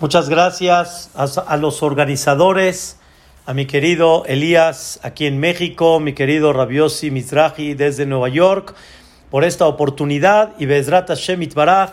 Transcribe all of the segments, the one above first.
Muchas gracias a, los organizadores, a mi querido Elías aquí en México, mi querido Rabiosi Mizrahi desde Nueva York, por esta oportunidad y Bezrat Hashem Itbaraj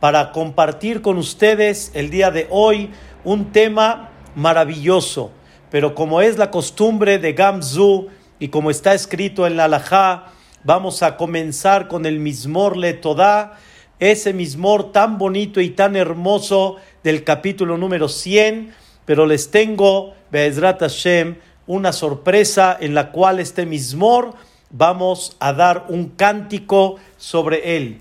para compartir con ustedes el día de hoy un tema maravilloso. Pero como es la costumbre de Gamzu y como está escrito en la Alajá, vamos a comenzar con el Mismor Le Todá, ese Mismor tan bonito y tan hermoso del capítulo número 100, pero les tengo, Be'ezrat Hashem, una sorpresa en la cual este mismor vamos a dar un cántico sobre él.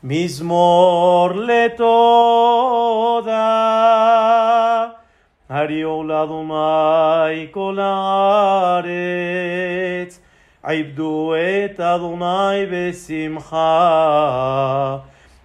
Mismor le toda Adonai kolaret Adonai besimcha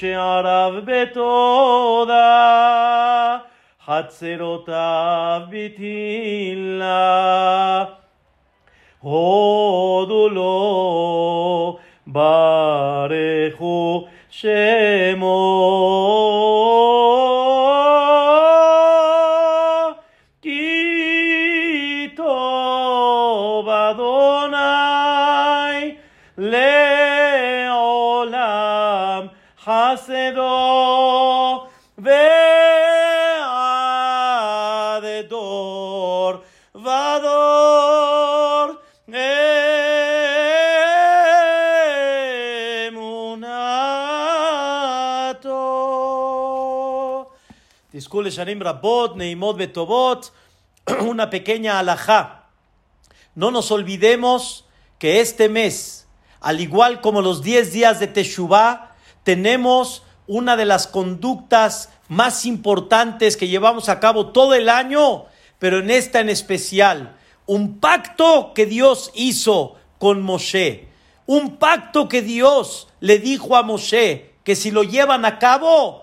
שעריו בתודה חצרותיו בתהילה הודו לו ברכו שמו Shanim Rabot, Neimot Betobot, una pequeña alajá. No nos olvidemos que este mes, al igual como los 10 días de Teshuvah, tenemos una de las conductas más importantes que llevamos a cabo todo el año, pero en esta en especial, un pacto que Dios hizo con Moshe, un pacto que Dios le dijo a Moshe que si lo llevan a cabo,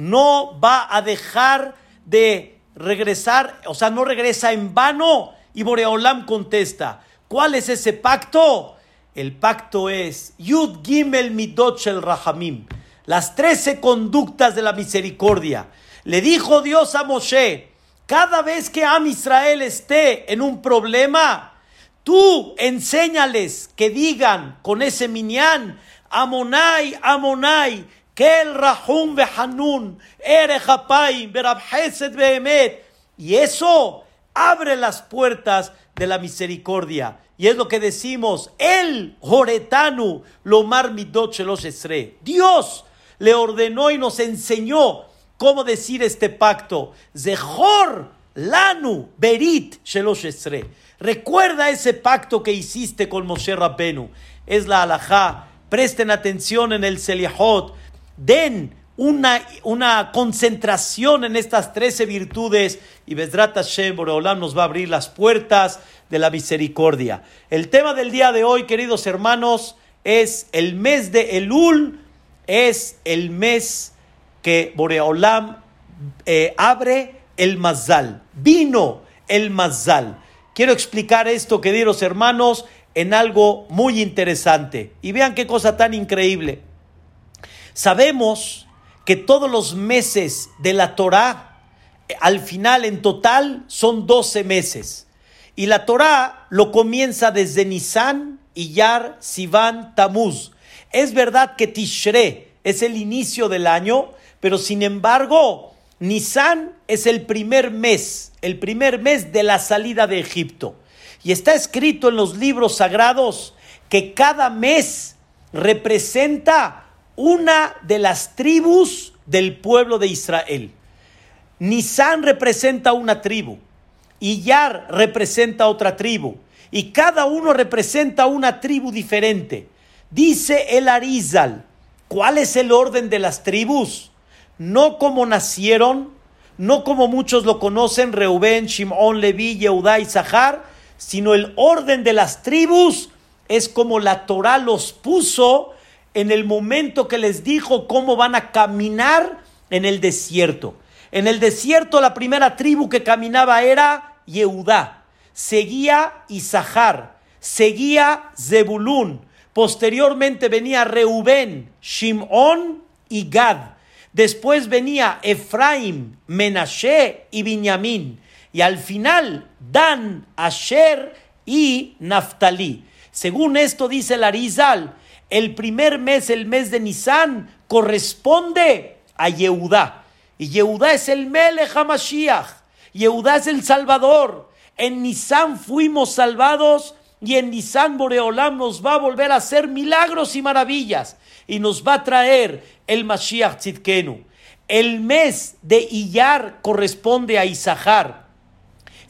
no va a dejar de regresar, o sea, no regresa en vano. Y Boreolam contesta, ¿cuál es ese pacto? El pacto es Yud Gimel Midot Shel Rahamim, las trece conductas de la misericordia. Le dijo Dios a Moshe, cada vez que Am Israel esté en un problema, tú enséñales que digan con ese minyan, Amonai, Amonai, Kel Rahum Behanun, Ere Hapaim, Berab Hesed Behemet. Y eso abre las puertas de la misericordia. Y es lo que decimos, el Joretanu, Lomar Midot Shelosh Esre. Dios le ordenó y nos enseñó cómo decir este pacto. Zehor Lanu Berit Shelosh Esre. Recuerda ese pacto que hiciste con Moshe Rabbenu. Es la alajá. Presten atención en el Selihot. Den una, una concentración en estas trece virtudes y Bezrat Hashem Boreolam nos va a abrir las puertas de la misericordia. El tema del día de hoy, queridos hermanos, es el mes de Elul, es el mes que Boreolam eh, abre el Mazal. Vino el Mazal. Quiero explicar esto, queridos hermanos, en algo muy interesante. Y vean qué cosa tan increíble. Sabemos que todos los meses de la Torá, al final en total, son 12 meses. Y la Torá lo comienza desde Nisan, Iyar, Sivan, Tamuz. Es verdad que Tishre es el inicio del año, pero sin embargo, Nisan es el primer mes, el primer mes de la salida de Egipto. Y está escrito en los libros sagrados que cada mes representa una de las tribus del pueblo de Israel. Nisan representa una tribu, Iyar representa otra tribu, y cada uno representa una tribu diferente. Dice el Arizal ¿Cuál es el orden de las tribus? No como nacieron, no como muchos lo conocen, Reubén, Shimón, Leví, Yehudá y Zahar, sino el orden de las tribus es como la Torah los puso en el momento que les dijo cómo van a caminar en el desierto. En el desierto la primera tribu que caminaba era Yehudá, seguía Isahar, seguía Zebulún, posteriormente venía Reubén, Shimón y Gad. Después venía Efraim, Menashe y Binyamin. Y al final, Dan, Asher y Naftali. Según esto dice Larizal, el primer mes, el mes de Nisan, corresponde a Yehudá. Y Yehudá es el Melech HaMashiach. Yehudá es el Salvador. En Nisan fuimos salvados y en Nisan Boreolam nos va a volver a hacer milagros y maravillas. Y nos va a traer el Mashiach Tzidkenu. El mes de Iyar corresponde a Isahar.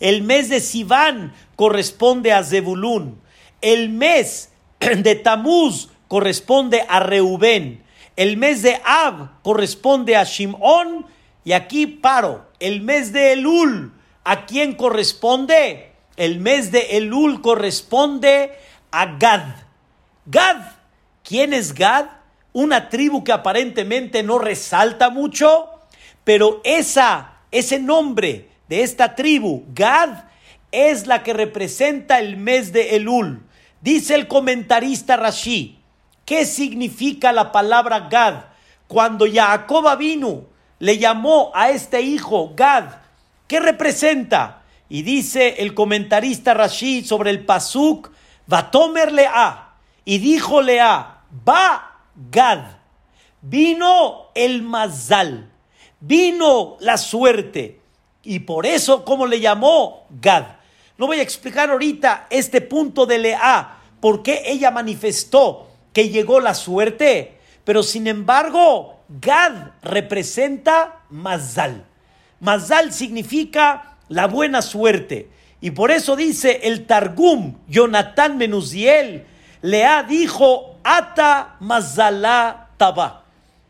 El mes de Sivan corresponde a Zebulun. El mes de Tamuz corresponde a Reubén. El mes de Ab corresponde a Shimón. Y aquí paro. El mes de Elul, ¿a quién corresponde? El mes de Elul corresponde a Gad. Gad. ¿Quién es Gad? Una tribu que aparentemente no resalta mucho, pero esa, ese nombre de esta tribu, Gad, es la que representa el mes de Elul. Dice el comentarista Rashi, ¿Qué significa la palabra Gad? Cuando Jacob vino, le llamó a este hijo Gad, ¿qué representa? Y dice el comentarista Rashid sobre el Pasuk, Vatomer Lea, y dijo Lea, va Gad, vino el Mazal, vino la suerte, y por eso, como le llamó Gad. No voy a explicar ahorita este punto de Lea, por qué ella manifestó que llegó la suerte, pero sin embargo, Gad representa Mazal. Mazal significa la buena suerte. Y por eso dice el Targum, Jonathan Menuziel, Lea dijo, Ata Mazalá Taba,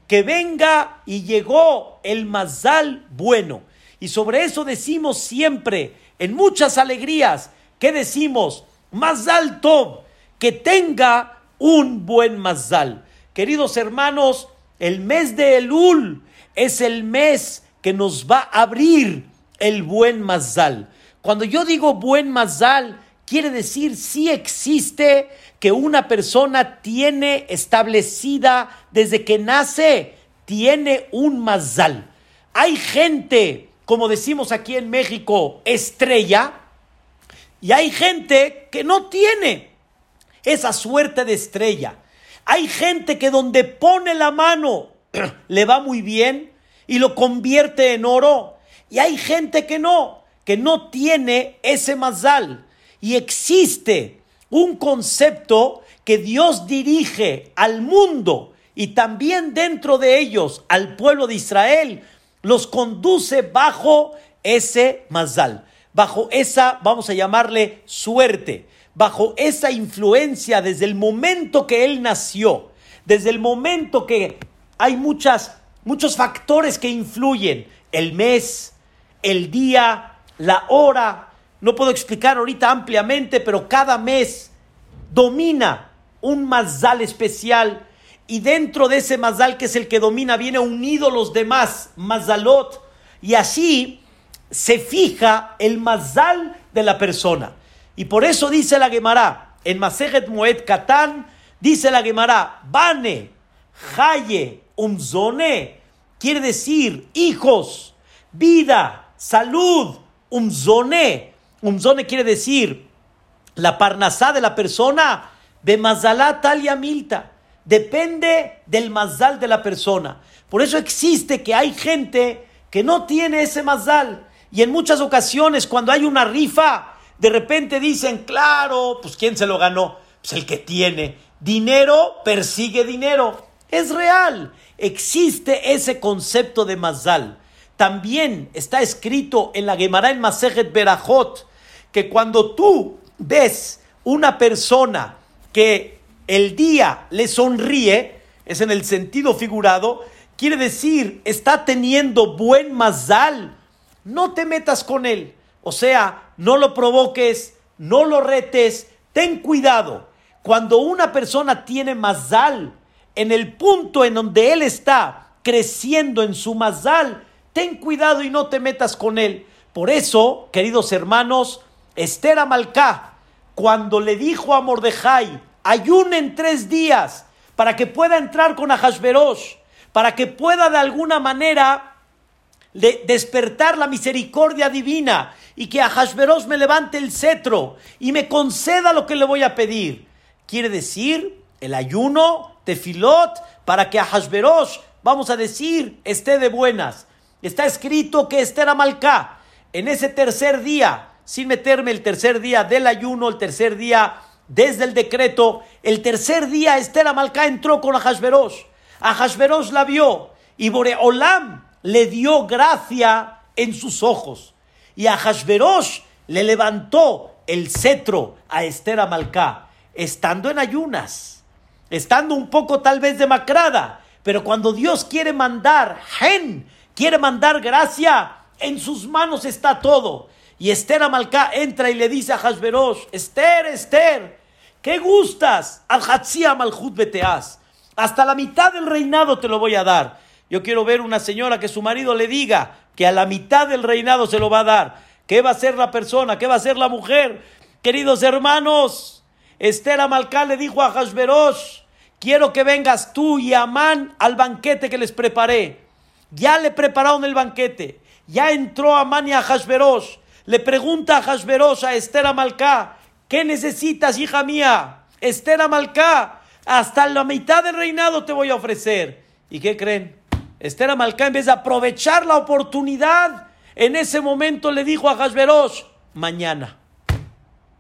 que venga y llegó el Mazal bueno. Y sobre eso decimos siempre, en muchas alegrías, que decimos, Mazal Tov, que tenga un buen mazal. Queridos hermanos, el mes de Elul es el mes que nos va a abrir el buen mazal. Cuando yo digo buen mazal, quiere decir si existe que una persona tiene establecida desde que nace, tiene un mazal. Hay gente, como decimos aquí en México, estrella, y hay gente que no tiene esa suerte de estrella. Hay gente que donde pone la mano le va muy bien y lo convierte en oro. Y hay gente que no, que no tiene ese mazal. Y existe un concepto que Dios dirige al mundo y también dentro de ellos al pueblo de Israel, los conduce bajo ese mazal, bajo esa, vamos a llamarle, suerte bajo esa influencia desde el momento que él nació, desde el momento que hay muchas, muchos factores que influyen, el mes, el día, la hora, no puedo explicar ahorita ampliamente, pero cada mes domina un mazal especial y dentro de ese mazal que es el que domina viene unido los demás mazalot y así se fija el mazal de la persona. Y por eso dice la Gemara, en Masejet Moed Katán, dice la Gemara, Bane, Haye, Umzone, quiere decir hijos, vida, salud, Umzone. Umzone quiere decir la parnasá de la persona, de Mazalá talia milta. Depende del mazal de la persona. Por eso existe que hay gente que no tiene ese mazal. Y en muchas ocasiones, cuando hay una rifa, de repente dicen, claro, pues ¿quién se lo ganó? Pues el que tiene. Dinero persigue dinero. Es real. Existe ese concepto de Mazal. También está escrito en la Gemara en Masejet Berajot que cuando tú ves una persona que el día le sonríe, es en el sentido figurado, quiere decir, está teniendo buen mazal, no te metas con él. O sea, no lo provoques, no lo retes, ten cuidado. Cuando una persona tiene mazal, en el punto en donde él está creciendo en su mazal, ten cuidado y no te metas con él. Por eso, queridos hermanos, Esther Amalcá, cuando le dijo a Mordejai, ayunen tres días para que pueda entrar con Ahasverosh, para que pueda de alguna manera despertar la misericordia divina y que Ahasverosh me levante el cetro y me conceda lo que le voy a pedir. Quiere decir el ayuno, tefilot, para que Ahasverosh, vamos a decir, esté de buenas. Está escrito que Esther Amalcá, en ese tercer día, sin meterme el tercer día del ayuno, el tercer día desde el decreto, el tercer día Esther Amalcá entró con Ahasverosh. Ahasverosh la vio y Boreolam le dio gracia en sus ojos. Y Ahasverosh le levantó el cetro a Esther Amalcá, estando en ayunas, estando un poco tal vez demacrada, pero cuando Dios quiere mandar gen, quiere mandar gracia, en sus manos está todo. Y Esther Amalcá entra y le dice a Hashverosh, Esther, Esther, ¿qué gustas? Al Malchut Beteas. Hasta la mitad del reinado te lo voy a dar. Yo quiero ver una señora que su marido le diga que a la mitad del reinado se lo va a dar. ¿Qué va a ser la persona? ¿Qué va a ser la mujer? Queridos hermanos, Esther Amalcá le dijo a Hashverosh, quiero que vengas tú y Amán al banquete que les preparé. Ya le prepararon el banquete. Ya entró Amán y a Hashverosh. Le pregunta a Hashverosh a Esther Amalcá, ¿qué necesitas, hija mía? Esther Amalcá, hasta la mitad del reinado te voy a ofrecer. ¿Y qué creen? Esther Amalcá, en vez de aprovechar la oportunidad, en ese momento le dijo a Hashverosh, mañana.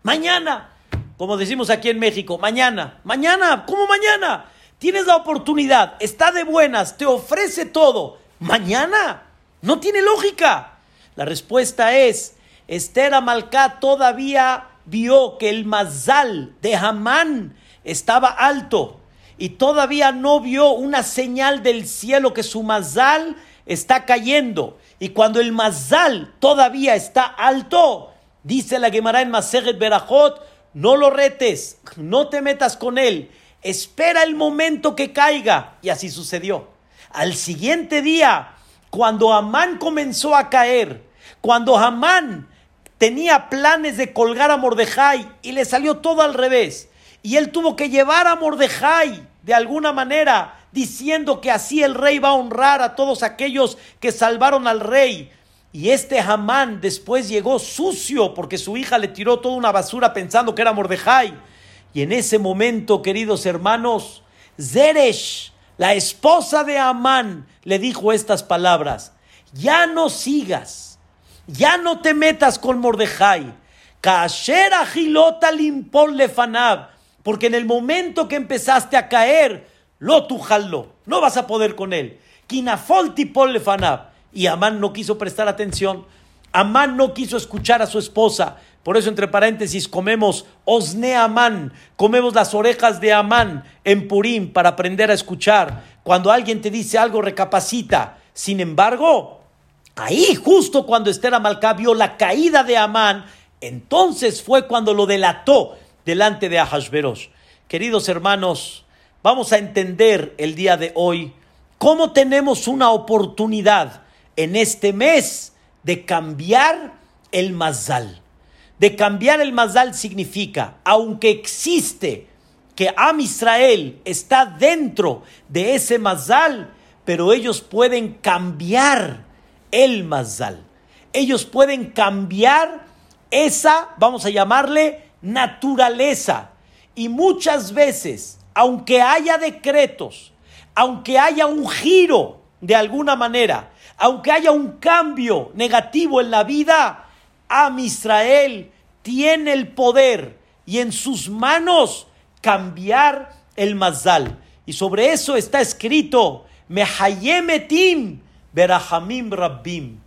Mañana. Como decimos aquí en México, mañana. Mañana. ¿Cómo mañana? Tienes la oportunidad, está de buenas, te ofrece todo. Mañana. No tiene lógica. La respuesta es, Esther Amalcá todavía vio que el mazal de Hamán estaba alto y todavía no vio una señal del cielo que su mazal está cayendo. Y cuando el mazal todavía está alto, dice la Gemara en Maseret Berajot, no lo retes, no te metas con él, espera el momento que caiga. Y así sucedió. Al siguiente día, cuando Amán comenzó a caer, cuando Amán tenía planes de colgar a Mordejai y le salió todo al revés, y él tuvo que llevar a Mordejai de alguna manera, diciendo que así el rey va a honrar a todos aquellos que salvaron al rey. Y este Hamán después llegó sucio porque su hija le tiró toda una basura pensando que era Mordejai. Y en ese momento, queridos hermanos, Zeresh, la esposa de Amán le dijo estas palabras, ya no sigas, ya no te metas con Mordejai, lefanab, porque en el momento que empezaste a caer, lo tu no vas a poder con él. Kinafol tipol lefanab. Y Amán no quiso prestar atención. Amán no quiso escuchar a su esposa. Por eso, entre paréntesis, comemos osne Amán, comemos las orejas de Amán en Purim para aprender a escuchar. Cuando alguien te dice algo, recapacita. Sin embargo, ahí justo cuando Esther Amalcá vio la caída de Amán, entonces fue cuando lo delató delante de Ahasveros. Queridos hermanos, vamos a entender el día de hoy cómo tenemos una oportunidad en este mes de cambiar el mazal. De cambiar el mazal significa, aunque existe que Am Israel está dentro de ese mazal, pero ellos pueden cambiar el mazal. Ellos pueden cambiar esa, vamos a llamarle, naturaleza. Y muchas veces, aunque haya decretos, aunque haya un giro de alguna manera, aunque haya un cambio negativo en la vida, Am Israel tiene el poder y en sus manos cambiar el mazal. Y sobre eso está escrito, Mehayemetim Berahamim Rabbim.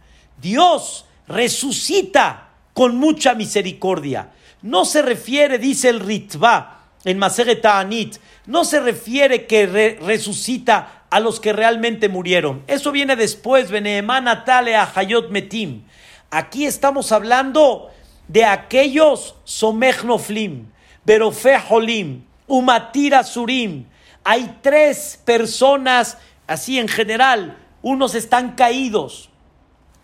Dios resucita con mucha misericordia. No se refiere, dice el Ritva en Maseret Anit, no se refiere que resucita a los que realmente murieron. Eso viene después, Beneemán Atale a Hayot Metim. Aquí estamos hablando de aquellos Somechnoflim, Berofe Holim, Umatira Surim. Hay tres personas, así en general, unos están caídos,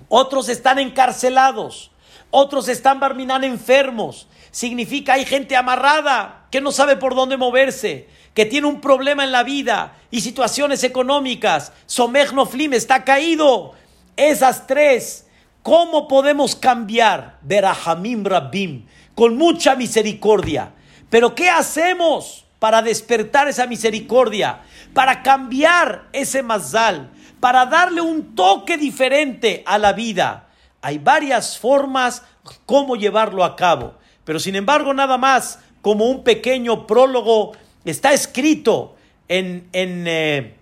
otros están encarcelados, otros están barminan enfermos. Significa hay gente amarrada que no sabe por dónde moverse, que tiene un problema en la vida y situaciones económicas. Somechnoflim está caído. Esas tres ¿Cómo podemos cambiar? Berahamim Rabbim, con mucha misericordia. Pero ¿qué hacemos para despertar esa misericordia? Para cambiar ese mazal, para darle un toque diferente a la vida. Hay varias formas cómo llevarlo a cabo. Pero sin embargo, nada más como un pequeño prólogo está escrito en, en, eh,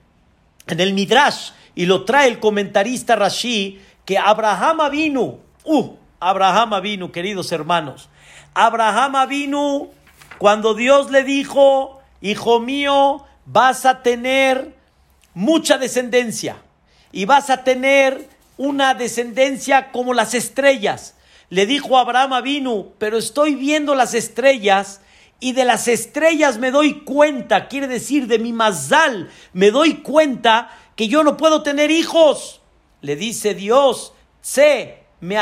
en el Midrash y lo trae el comentarista Rashi que Abraham vino, uh, Abraham vino, queridos hermanos, Abraham vino cuando Dios le dijo, hijo mío, vas a tener mucha descendencia y vas a tener una descendencia como las estrellas. Le dijo Abraham vino, pero estoy viendo las estrellas y de las estrellas me doy cuenta, quiere decir de mi mazal, me doy cuenta que yo no puedo tener hijos. Le dice Dios, se me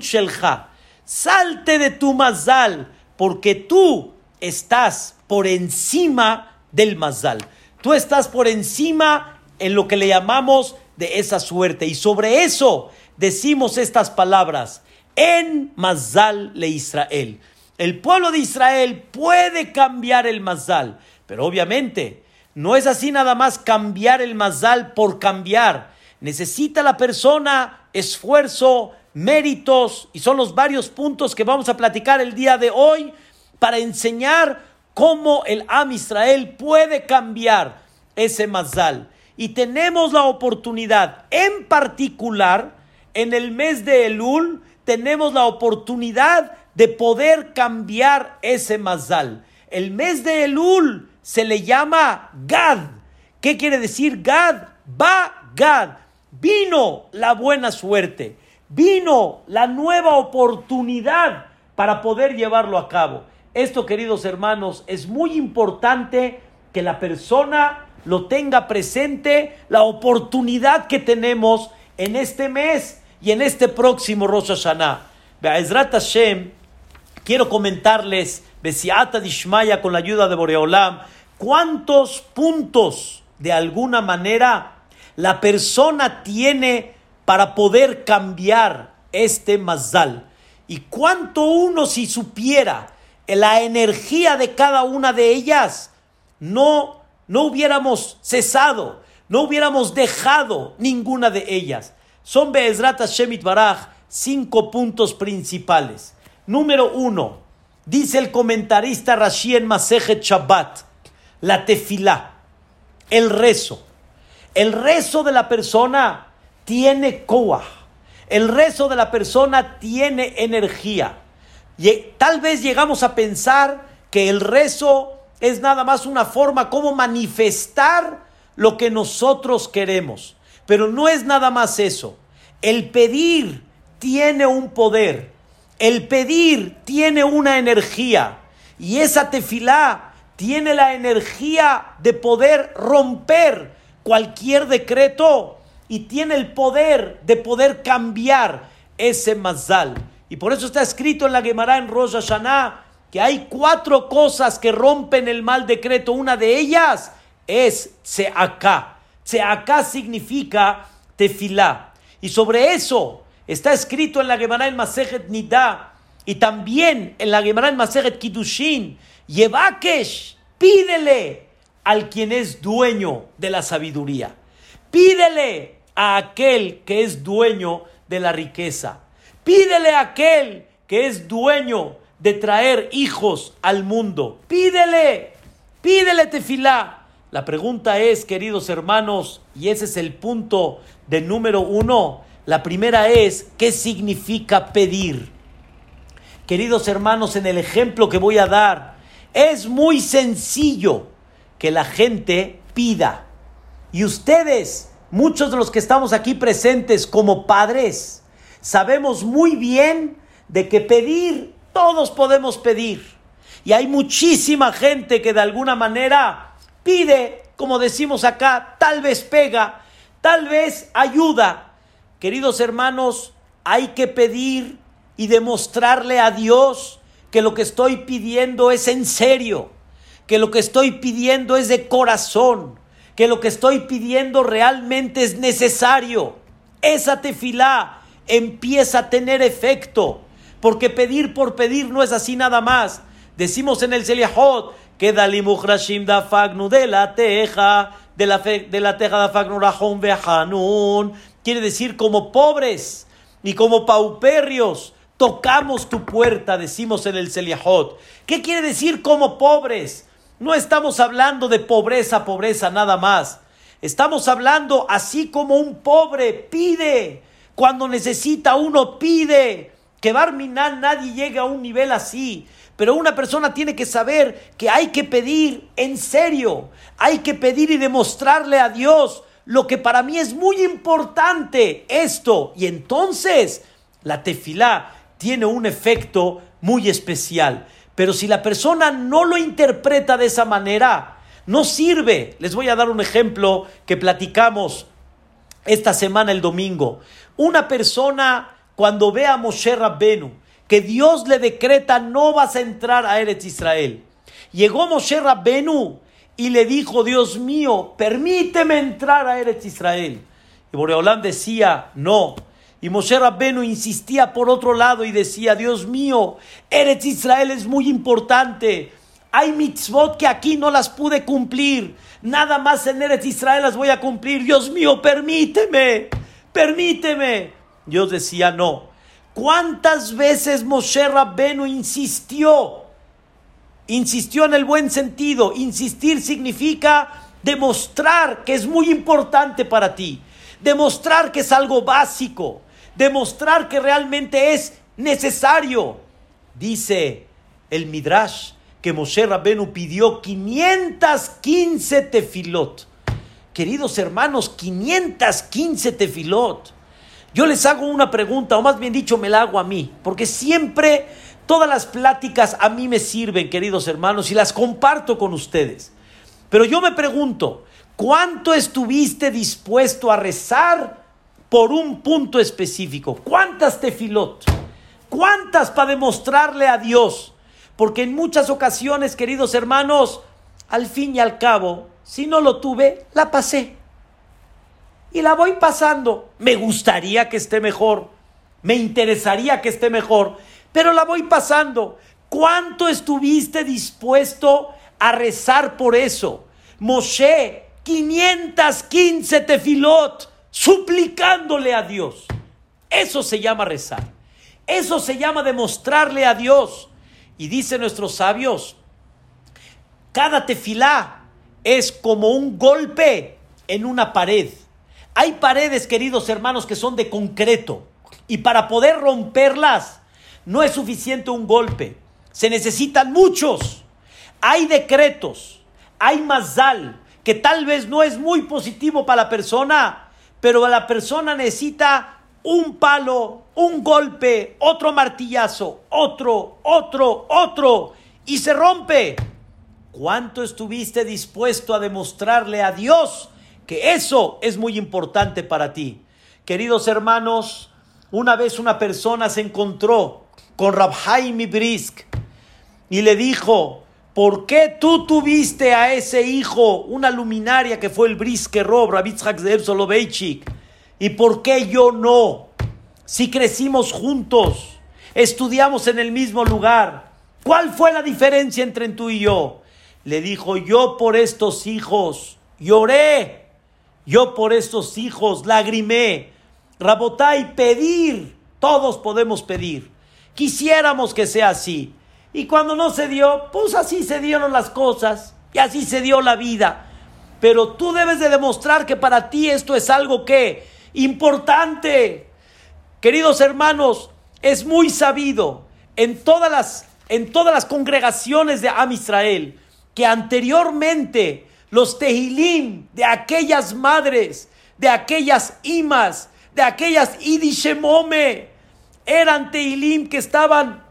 shelja, salte de tu mazal, porque tú estás por encima del mazal. Tú estás por encima en lo que le llamamos de esa suerte. Y sobre eso decimos estas palabras. En mazal le Israel. El pueblo de Israel puede cambiar el mazal, pero obviamente no es así nada más cambiar el mazal por cambiar necesita la persona esfuerzo, méritos, y son los varios puntos que vamos a platicar el día de hoy para enseñar cómo el Am Israel puede cambiar ese mazal. Y tenemos la oportunidad, en particular, en el mes de Elul, tenemos la oportunidad de poder cambiar ese mazal. El mes de Elul se le llama Gad. ¿Qué quiere decir Gad? Va Gad vino la buena suerte, vino la nueva oportunidad para poder llevarlo a cabo. Esto, queridos hermanos, es muy importante que la persona lo tenga presente, la oportunidad que tenemos en este mes y en este próximo Rosh Hashanah. Be'ezrat Hashem, quiero comentarles, Besiata Dishmaya con la ayuda de Boreolam, cuántos puntos de alguna manera la persona tiene para poder cambiar este mazal. Y cuánto uno si supiera la energía de cada una de ellas, no, no hubiéramos cesado, no hubiéramos dejado ninguna de ellas. Son Be'ezrat Shemit Baraj cinco puntos principales. Número uno, dice el comentarista Rashi en Masejet Shabbat, la tefilá, el rezo. El rezo de la persona tiene koah. El rezo de la persona tiene energía. Y tal vez llegamos a pensar que el rezo es nada más una forma como manifestar lo que nosotros queremos. Pero no es nada más eso. El pedir tiene un poder. El pedir tiene una energía. Y esa tefilá tiene la energía de poder romper cualquier decreto y tiene el poder de poder cambiar ese mazal. Y por eso está escrito en la Gemara en Rosh Hashanah que hay cuatro cosas que rompen el mal decreto. Una de ellas es Tseaká. Tseaká significa tefilá. Y sobre eso está escrito en la Gemara en Masejet Nida y también en la Gemara en Masejet Kiddushin. Yevakesh, pídele al quien es dueño de la sabiduría. Pídele a aquel que es dueño de la riqueza. Pídele a aquel que es dueño de traer hijos al mundo. Pídele, pídele tefilá. La pregunta es, queridos hermanos, y ese es el punto de número uno. La primera es, ¿qué significa pedir? Queridos hermanos, en el ejemplo que voy a dar, es muy sencillo que la gente pida. Y ustedes, muchos de los que estamos aquí presentes como padres, sabemos muy bien de que pedir, todos podemos pedir. Y hay muchísima gente que de alguna manera pide, como decimos acá, tal vez pega, tal vez ayuda. Queridos hermanos, hay que pedir y demostrarle a Dios que lo que estoy pidiendo es en serio, que lo que estoy pidiendo es de corazón, que lo que estoy pidiendo realmente es necesario. Esa tefilá empieza a tener efecto, porque pedir por pedir no es así nada más. Decimos en el Seliahot que Dalimuchrashim da fagnu de la teja, de la, de la teja da fagnu rahon vehanun. Quiere decir como pobres y como pauperrios. Tocamos tu puerta, decimos en el Seliahot. ¿Qué quiere decir como pobres? No estamos hablando de pobreza, pobreza, nada más. Estamos hablando así como un pobre pide. Cuando necesita uno pide. Que Barminan nadie llega a un nivel así. Pero una persona tiene que saber que hay que pedir en serio, hay que pedir y demostrarle a Dios lo que para mí es muy importante, esto. Y entonces la tefilá tiene un efecto muy especial. Pero si la persona no lo interpreta de esa manera, no sirve. Les voy a dar un ejemplo que platicamos esta semana el domingo. Una persona cuando ve a Moshe Rabbenu, que Dios le decreta no vas a entrar a Eretz Israel. Llegó Moshe Rabbenu y le dijo, Dios mío, permíteme entrar a Eretz Israel. Y Boreolán decía, no. Y Moshe Rabbenu insistía por otro lado y decía, Dios mío, Eretz Israel es muy importante. Hay mitzvot que aquí no las pude cumplir. Nada más en Eretz Israel las voy a cumplir. Dios mío, permíteme, permíteme. Dios decía, no. ¿Cuántas veces Moshe Rabbenu insistió? Insistió en el buen sentido. Insistir significa demostrar que es muy importante para ti. Demostrar que es algo básico. Demostrar que realmente es necesario. Dice el Midrash que Moshe Rabbenu pidió 515 tefilot. Queridos hermanos, 515 tefilot. Yo les hago una pregunta, o más bien dicho, me la hago a mí, porque siempre todas las pláticas a mí me sirven, queridos hermanos, y las comparto con ustedes. Pero yo me pregunto, ¿cuánto estuviste dispuesto a rezar por un punto específico? ¿Cuántas tefilot? ¿Cuántas para demostrarle a Dios? Porque en muchas ocasiones, queridos hermanos, al fin y al cabo, si no lo tuve, la pasé y la voy pasando. Me gustaría que esté mejor, me interesaría que esté mejor, pero la voy pasando. ¿Cuánto estuviste dispuesto a rezar por eso? Moshe, 515 tefilot, suplicándole a Dios. Eso se llama rezar. Eso se llama demostrarle a Dios. Y dicen nuestros sabios, cada tefilá es como un golpe en una pared. Hay paredes, queridos hermanos, que son de concreto. Y para poder romperlas, no es suficiente un golpe. Se necesitan muchos. Hay decretos, hay mazal, que tal vez no es muy positivo para la persona, pero la persona necesita un palo, un golpe, otro martillazo, otro, otro, otro, y se rompe. ¿Cuánto estuviste dispuesto a demostrarle a Dios que eso es muy importante para ti. Queridos hermanos, una vez una persona se encontró con Rabhaim Brisk y le dijo, ¿por qué tú tuviste a ese hijo una luminaria que fue el Briske Rob, Rabitzhak? ¿Y por qué yo no? Si crecimos juntos, estudiamos en el mismo lugar, ¿cuál fue la diferencia entre tú y yo? Le dijo, yo por estos hijos lloré yo por estos hijos lagrimé. Rabotai, pedir. Todos podemos pedir. Quisiéramos que sea así. Y cuando no se dio, pues así se dieron las cosas. Y así se dio la vida. Pero tú debes de demostrar que para ti esto es algo que importante. Queridos hermanos, es muy sabido en todas las, en todas las congregaciones de Am Israel que anteriormente los tehilim de aquellas madres, de aquellas imas, de aquellas idishemome, eran tehilim que estaban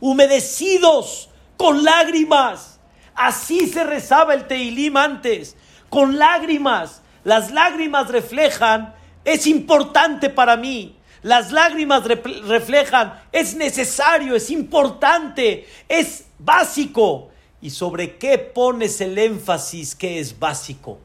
humedecidos con lágrimas. Así se rezaba el tehilim antes, con lágrimas. Las lágrimas reflejan, es importante para mí. Las lágrimas reflejan, es necesario, es importante, es básico. ¿Y sobre qué pones el énfasis que es básico?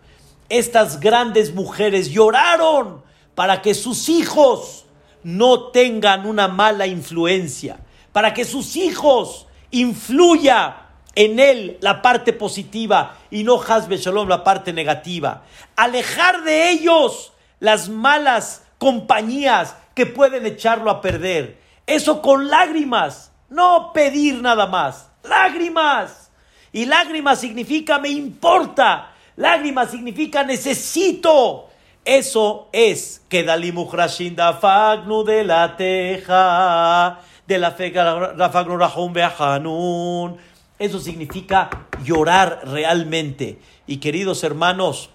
Estas grandes mujeres lloraron para que sus hijos no tengan una mala influencia, para que sus hijos influya en él la parte positiva y no Hasbe Shalom la parte negativa. Alejar de ellos las malas compañías que pueden echarlo a perder. Eso con lágrimas, no pedir nada más. Lágrimas. Y lágrimas significa me importa. Lágrimas significa necesito. Eso es que Dalimuchrashin da fagnu de la teja, de la fagnu rahum behanun. Eso significa llorar realmente. Y queridos hermanos,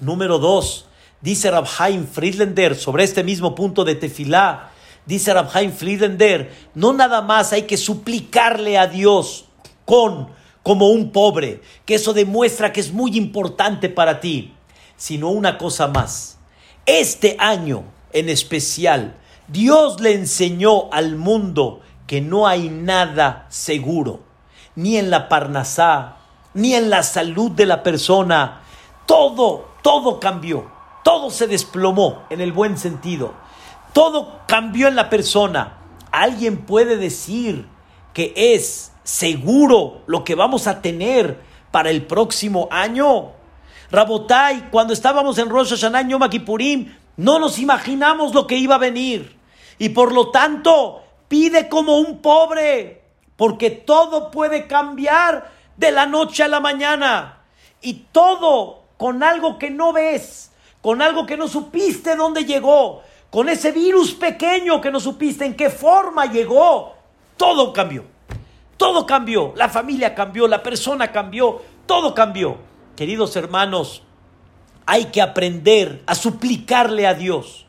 número dos, dice Rabhaim Friedlander sobre este mismo punto de tefilá, dice Rabhaim Friedlander, no nada más hay que suplicarle a Dios con como un pobre, que eso demuestra que es muy importante para ti, sino una cosa más. Este año en especial, Dios le enseñó al mundo que no hay nada seguro ni en la parnasá, ni en la salud de la persona. Todo, todo cambió. Todo se desplomó en el buen sentido. Todo cambió en la persona. ¿Alguien puede decir que es seguro lo que vamos a tener para el próximo año? Rabotai, cuando estábamos en Rosh Hashanah, Yom Kippurim, no nos imaginamos lo que iba a venir. Y por lo tanto, pide como un pobre porque todo puede cambiar de la noche a la mañana y todo con algo que no ves, con algo que no supiste dónde llegó, con ese virus pequeño que no supiste en qué forma llegó, todo cambió. Todo cambió, la familia cambió, la persona cambió, todo cambió. Queridos hermanos, hay que aprender a suplicarle a Dios.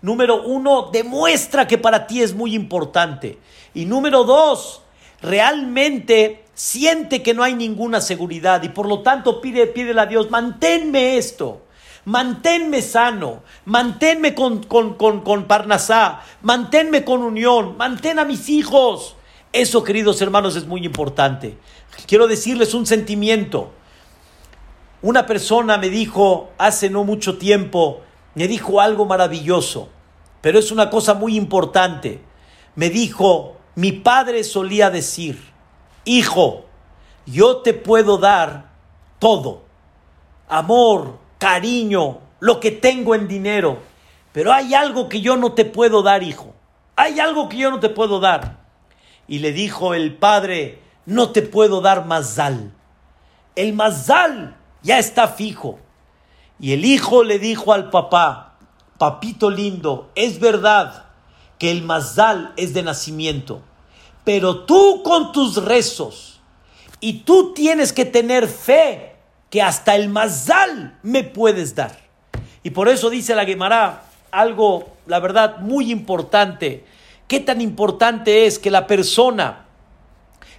Número uno, demuestra que para ti es muy importante. Y número dos, realmente siente que no hay ninguna seguridad y por lo tanto pide, pídele a Dios, manténme esto, manténme sano, manténme con, con, con, con Parnasá, manténme con unión, mantén a mis hijos. Eso, queridos hermanos, es muy importante. Quiero decirles un sentimiento. Una persona me dijo hace no mucho tiempo, me dijo algo maravilloso, pero es una cosa muy importante. Me dijo, mi padre solía decir, hijo, yo te puedo dar todo, amor, cariño, lo que tengo en dinero, pero hay algo que yo no te puedo dar, hijo, hay algo que yo no te puedo dar. Y le dijo el padre, no te puedo dar mazal. El mazal ya está fijo. Y el hijo le dijo al papá, papito lindo, es verdad, que el mazal es de nacimiento. Pero tú con tus rezos y tú tienes que tener fe que hasta el mazal me puedes dar. Y por eso dice la Gemara algo, la verdad, muy importante. ¿Qué tan importante es que la persona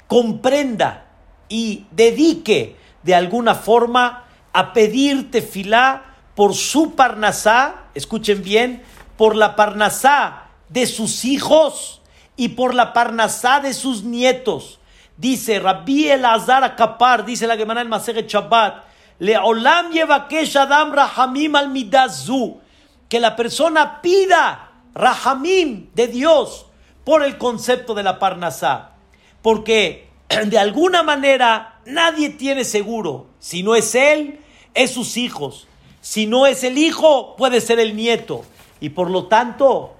comprenda y dedique de alguna forma a pedirte filá por su parnasá, escuchen bien, por la parnasá de sus hijos y por la parnasá de sus nietos. Dice Rabbi Elazar Akapar, dice la Gemara en Maseret Shabbat, Leolam yevakesh Adam rahamim al midazu, que la persona pida rahamim de Dios por el concepto de la parnasá, porque de alguna manera nadie tiene seguro, si no es él, es sus hijos, si no es el hijo, puede ser el nieto, y por lo tanto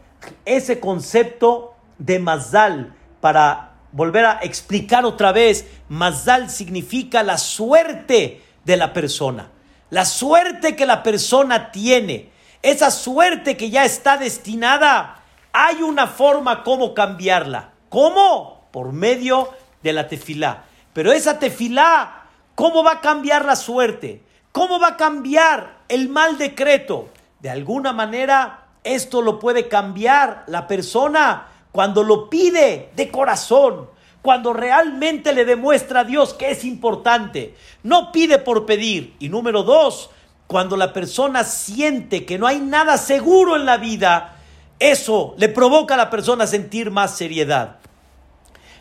ese concepto de Mazal para volver a explicar otra vez, Mazal significa la suerte de la persona, la suerte que la persona tiene, esa suerte que ya está destinada, hay una forma como cambiarla. ¿Cómo? Por medio de la tefilá. Pero esa tefilá ¿Cómo va a cambiar la suerte? ¿Cómo va a cambiar el mal decreto? De alguna manera, esto lo puede cambiar la persona cuando lo pide de corazón, cuando realmente le demuestra a Dios que es importante. No pide por pedir. Y número dos, cuando la persona siente que no hay nada seguro en la vida, eso le provoca a la persona sentir más seriedad.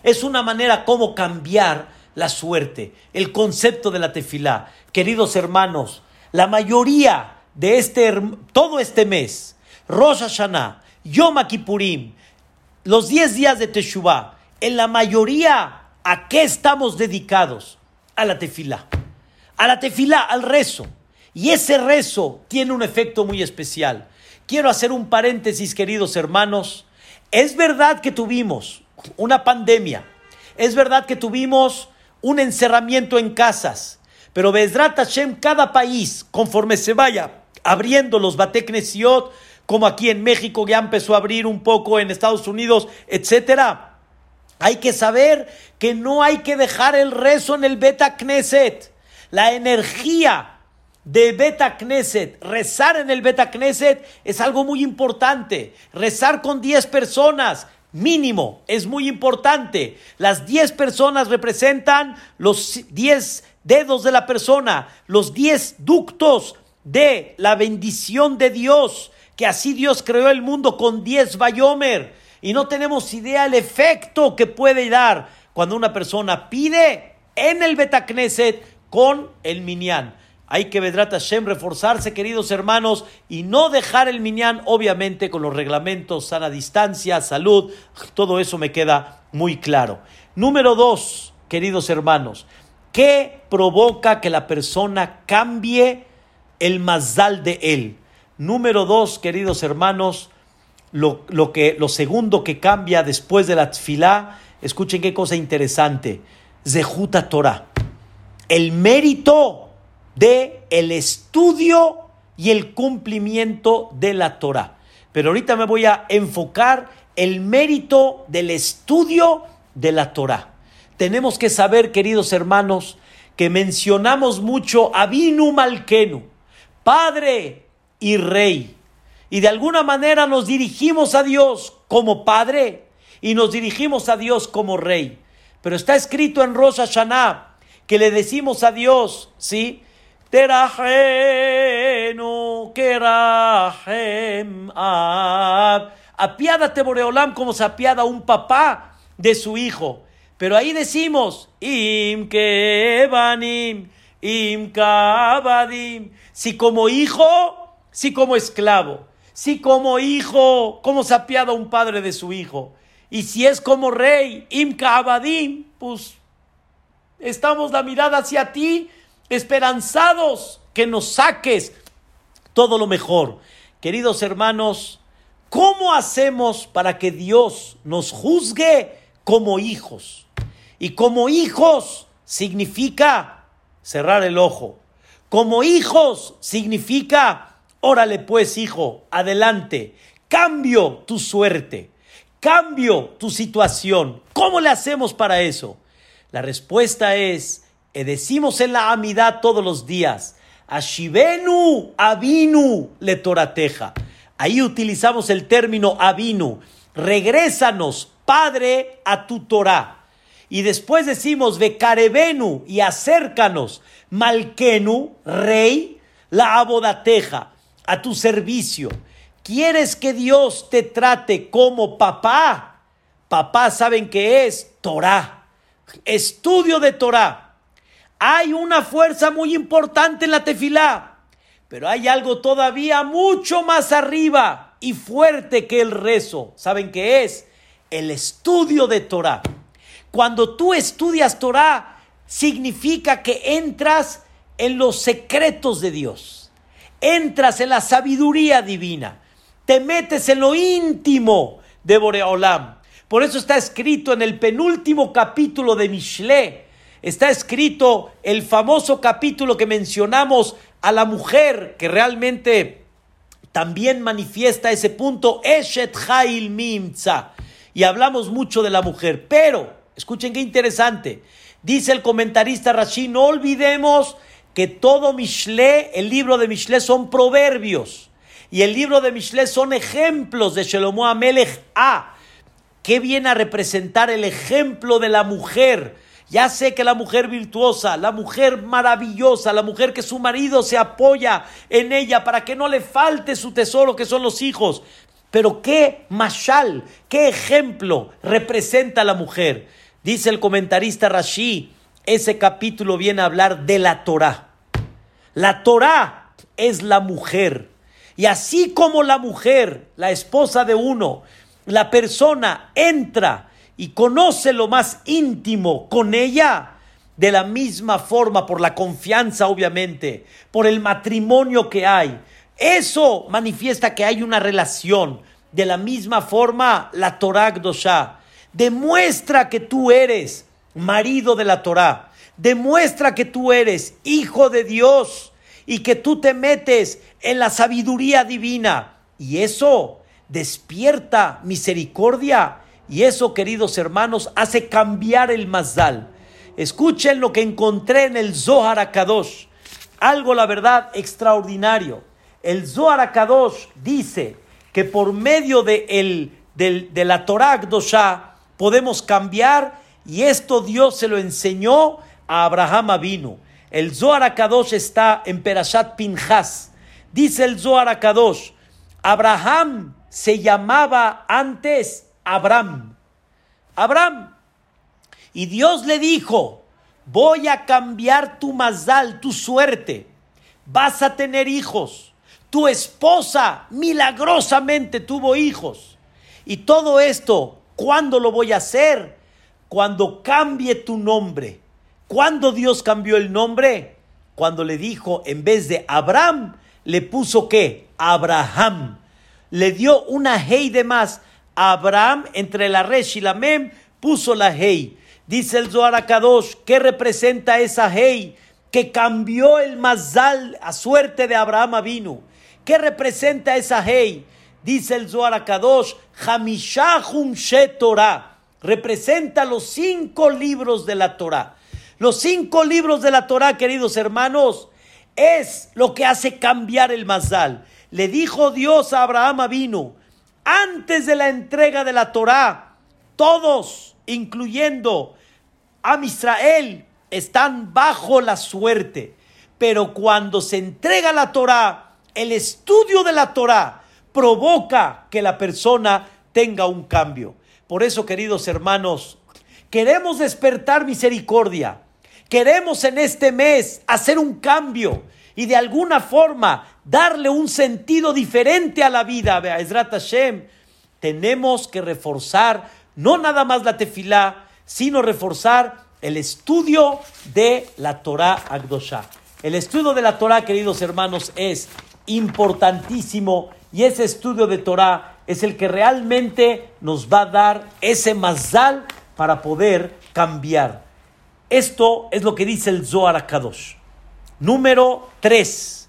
Es una manera como cambiar la suerte, el concepto de la tefilá. Queridos hermanos, la mayoría de este, todo este mes, Rosh Hashanah, Yom Kippurim, los 10 días de Teshuvah, en la mayoría, ¿a qué estamos dedicados? A la tefilá. A la tefilá, al rezo. Y ese rezo tiene un efecto muy especial. Quiero hacer un paréntesis, queridos hermanos. Es verdad que tuvimos una pandemia. Es verdad que tuvimos un encerramiento en casas. Pero Bezrat Hashem, cada país, conforme se vaya abriendo los Bateknesiot, como aquí en México ya empezó a abrir un poco en Estados Unidos, etcétera. Hay que saber que no hay que dejar el rezo en el Beta Knesset. La energía de Beta Knesset, rezar en el Beta Knesset es algo muy importante. Rezar con 10 personas, mínimo, es muy importante. Las 10 personas representan los 10 dedos de la persona, los 10 ductos de la bendición de Dios, que así Dios creó el mundo con 10 Bayomer. Y no tenemos idea el efecto que puede dar cuando una persona pide en el Betacneset con el Minyan. Hay que, Vedrat Hashem, reforzarse, queridos hermanos, y no dejar el Minyan, obviamente, con los reglamentos, sana distancia, salud, todo eso me queda muy claro. Número dos, queridos hermanos, ¿qué provoca que la persona cambie el mazal de él? Número dos, queridos hermanos, lo, que, lo segundo que cambia después de la tfilá, escuchen qué cosa interesante, Zehuta Torah, el mérito de el estudio y el cumplimiento de la Torah. Pero ahorita me voy a enfocar el mérito del estudio de la Torah. Tenemos que saber, queridos hermanos, que mencionamos mucho a Binu Malkenu, Padre y Rey. Y de alguna manera nos dirigimos a Dios como Padre y nos dirigimos a Dios como Rey. Pero está escrito en Rosh Hashanah que le decimos a Dios, ¿sí? Terajenu, Kerahem Ab. Apiádate, Boreolam, como se apiada un papá de su hijo. Pero ahí decimos, Im Kebanim. Si como hijo, si como esclavo. Si como hijo, como se apiada un padre de su hijo. Y si es como rey, Im Kabadim, pues estamos la mirada hacia ti esperanzados que nos saques todo lo mejor. Queridos hermanos, ¿cómo hacemos para que Dios nos juzgue como hijos? Y como hijos significa cerrar el ojo. Como hijos significa, órale pues hijo, adelante, cambio tu suerte, cambio tu situación. ¿Cómo le hacemos para eso? La respuesta es y decimos en la amidad todos los días, Ashivenu Avinu le torateja. Ahí utilizamos el término Avinu. Regrésanos, Padre, a tu Torah. Y después decimos Vekarebenu y acércanos, Malkenu, Rey, la abodateja, a tu servicio. ¿Quieres que Dios te trate como papá? Papá, ¿saben qué es? Torah. Estudio de Torah. Hay una fuerza muy importante en la tefilá, pero hay algo todavía mucho más arriba y fuerte que el rezo. ¿Saben qué es? El estudio de Torah. Cuando tú estudias Torah, significa que entras en los secretos de Dios. Entras en la sabiduría divina. Te metes en lo íntimo de Boreolam. Por eso está escrito en el penúltimo capítulo de Mishle, está escrito el famoso capítulo que mencionamos a la mujer, que realmente también manifiesta ese punto, Eshet Hail Mimza. Y hablamos mucho de la mujer, pero, escuchen qué interesante, Dice el comentarista Rashi, no olvidemos que todo Mishle, el libro de Mishle son proverbios. Y el libro de Mishle son ejemplos de Shelomo Amelech A. ¿Qué viene a representar el ejemplo de la mujer? Ya sé que la mujer virtuosa, la mujer maravillosa, la mujer que su marido se apoya en ella para que no le falte su tesoro que son los hijos. Pero qué mashal, qué ejemplo representa la mujer. Dice el comentarista Rashi, ese capítulo viene a hablar de la Torah. La Torah es la mujer. Y así como la mujer, la esposa de uno, la persona entra y conoce lo más íntimo con ella, de la misma forma, por la confianza obviamente, por el matrimonio que hay, eso manifiesta que hay una relación. De la misma forma, la Torah Gdosha demuestra que tú eres marido de la Torah, demuestra que tú eres hijo de Dios y que tú te metes en la sabiduría divina. Y eso despierta misericordia y eso, queridos hermanos, hace cambiar el Mazdal. Escuchen lo que encontré en el Zohar Akadosh. Algo, la verdad, extraordinario. El Zohar Akadosh dice que por medio de, el, de la Torah podemos cambiar y esto Dios se lo enseñó a Abraham Avinu. El Zohar Akadosh está en Perashat Pinjas. Dice el Zohar Akadosh, Abraham se llamaba antes Abraham. Abraham. Y Dios le dijo, voy a cambiar tu mazal, tu suerte. Vas a tener hijos. Tu esposa milagrosamente tuvo hijos. Y todo esto, ¿cuándo lo voy a hacer? Cuando cambie tu nombre. ¿Cuándo Dios cambió el nombre? Cuando le dijo, en vez de Abraham, le puso qué? Abraham. Le dio una hey de más Abraham, entre la resh y la mem, puso la hey. Dice el Zohar Akadosh, ¿qué representa esa hey? Que cambió el mazal a suerte de Abraham vino. ¿Qué representa esa hey? Dice el Zohar Akadosh, Hamishahum She Torah. Representa los cinco libros de la Torah. Los cinco libros de la Torah, queridos hermanos, es lo que hace cambiar el mazal. Le dijo Dios a Abraham vino antes de la entrega de la Torá, todos, incluyendo a Israel, están bajo la suerte. Pero cuando se entrega la Torá, el estudio de la Torá provoca que la persona tenga un cambio. Por eso, queridos hermanos, queremos despertar misericordia. Queremos en este mes hacer un cambio y de alguna forma darle un sentido diferente a la vida, Ezrat Hashem, tenemos que reforzar no nada más la tefilá, sino reforzar el estudio de la Torah Agdosha. El estudio de la Torah, queridos hermanos, es importantísimo y ese estudio de Torah es el que realmente nos va a dar ese mazal para poder cambiar. Esto es lo que dice el Zohar Akadosh. Número 3.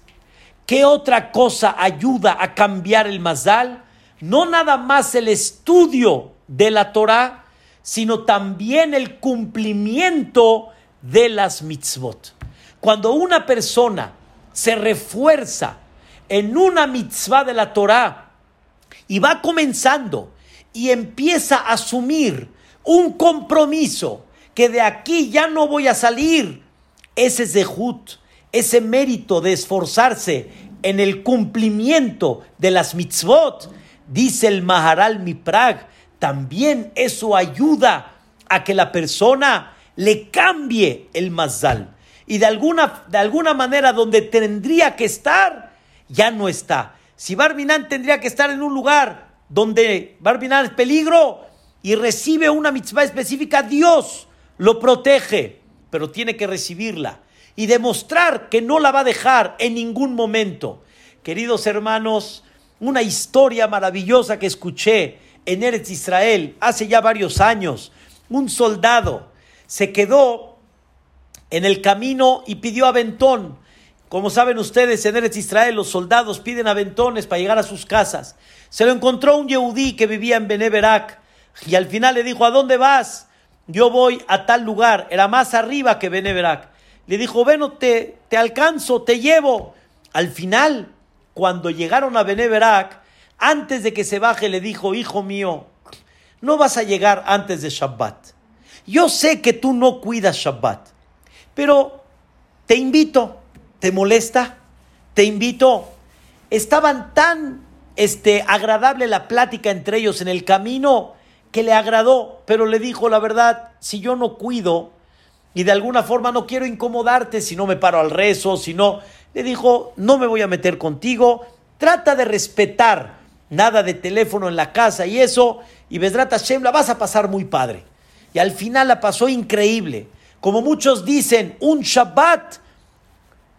¿Qué otra cosa ayuda a cambiar el mazal? No nada más el estudio de la Torah, sino también el cumplimiento de las mitzvot. Cuando una persona se refuerza en una mitzvah de la Torah y va comenzando y empieza a asumir un compromiso que de aquí ya no voy a salir, ese es zehut, ese mérito de esforzarse en el cumplimiento de las mitzvot, dice el Maharal Miprag, también eso ayuda a que la persona le cambie el mazal. Y de alguna, de alguna manera donde tendría que estar, ya no está. Si Barbinan tendría que estar en un lugar donde Barbinan es peligro y recibe una mitzvah específica, Dios lo protege, pero tiene que recibirla y demostrar que no la va a dejar en ningún momento. Queridos hermanos, una historia maravillosa que escuché en Eretz Israel hace ya varios años. Un soldado se quedó en el camino y pidió aventón. Como saben ustedes, en Eretz Israel los soldados piden aventones para llegar a sus casas. Se lo encontró un yehudí que vivía en Beneberak y al final le dijo, ¿a dónde vas? yo voy a tal lugar, era más arriba que Beneverac. Le dijo, bueno, te, te alcanzo, te llevo. Al final, cuando llegaron a Beneverac, antes de que se baje, le dijo, hijo mío, no vas a llegar antes de Shabbat. Yo sé que tú no cuidas Shabbat, pero te invito, ¿te molesta? Te invito. Estaban tan este, agradable la plática entre ellos en el camino que le agradó, pero le dijo la verdad, si yo no cuido y de alguna forma no quiero incomodarte, si no me paro al rezo, si no, le dijo, no me voy a meter contigo, trata de respetar nada de teléfono en la casa y eso, y Besdrata Hashem la vas a pasar muy padre. Y al final la pasó increíble. Como muchos dicen, un Shabbat